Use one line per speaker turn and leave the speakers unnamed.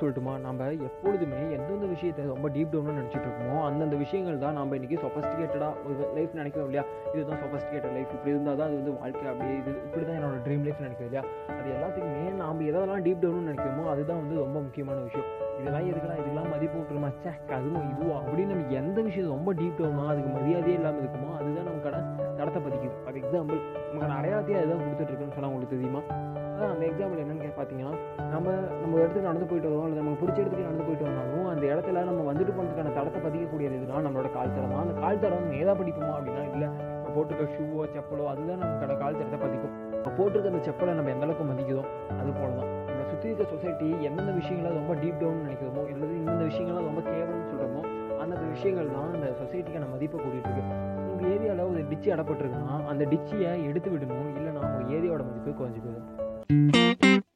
சொல்லட்டுமா? நம்ம எப்பொழுதுமே எந்தெந்த விஷயத்தை ரொம்ப டீப் டவுனாக நினச்சிட்டு இருக்கோமோ அந்தந்த விஷயங்கள் தான் நம்ம இன்றைக்கி சொஃபஸ்டிகேட்டடாக ஒரு லைஃப் நினைக்கிறோம் இல்லையா? இதுதான் சொஃபஸ்டிகேட்டட் லைஃப் இப்படி இருந்தால் தான் அது வந்து வாழ்க்கை. அப்படி இது இப்படி தான் என்னோட ட்ரீம் லைஃப் நினைக்கிறோம் இல்லையா? அது எல்லாத்துக்குமே நாம் எதெல்லாம் டீப் டவுன்னு நினைக்கிறோமோ அதுதான் வந்து ரொம்ப முக்கியமான விஷயம். இதெல்லாம் எதுக்கெல்லாம் இதுக்கெல்லாம் மதிப்பு விட்டுருமா சே அதுவும் இதுவா? அப்படின்னு நம்ம எந்த விஷயம் ரொம்ப டீப் டவுனா அதுக்கு மரியாதையே இல்லாமல் இருக்குமோ அதுதான் நமக்கான நடத்த பதிக்குது. ஃபார் எக்ஸாம்பிள் நமக்கான அடையாளத்தையே அதுதான் கொடுத்துட்ருக்குன்னு சொன்னால் உங்களுக்கு தெரியுமா? அதான் அந்த எக்ஸாம்பிள் என்னன்னு கே- பார்த்தீங்கன்னா நம்ம நம்ம இடத்துக்கு நடந்து போயிட்டு வரோம் இல்லை நமக்கு பிடிச்ச இடத்துக்கு நடந்து போயிட்டு வந்தாலும் அந்த இடத்துல நம்ம வந்துட்டு போனதுக்கான தடத்தை பதிக்கக்கூடியது இதுதான் நம்மளோட கால் தடம்? அந்த கால் தடம் ஏதா படிப்போமா அப்படின்னா இல்லை நம்ம போட்டிருக்க ஷூவோ செப்பலோ அதுதான் நமக்கான கால் தடத்தை பதிக்கும். நம்ம போட்டிருக்க அந்த செப்பலை நம்ம எந்த அளவுக்கு மதிக்குதோ அது போல தான் நம்ம சுற்றி இருக்க சொசைட்டி எந்தெந்த விஷயங்களை ரொம்ப டீப் டவுன் நினைக்கிறோமோ அல்லது இந்தந்த விஷயங்களை ரொம்ப கேவலம்னு சொல்கிறோமோ அந்த விஷயங்கள் தான் அந்த சொசைட்டிக்கான மதிப்பை கூட்டிகிட்டு இருக்கு. உங்கள் ஏரியாவில் ஒரு டிச்சு அடப்பட்டிருக்குன்னா அந்த டிச்சியை எடுத்து விடணும் இல்லை உங்கள் ஏரியாவோட மதிப்பு குறைஞ்சி போயிடும்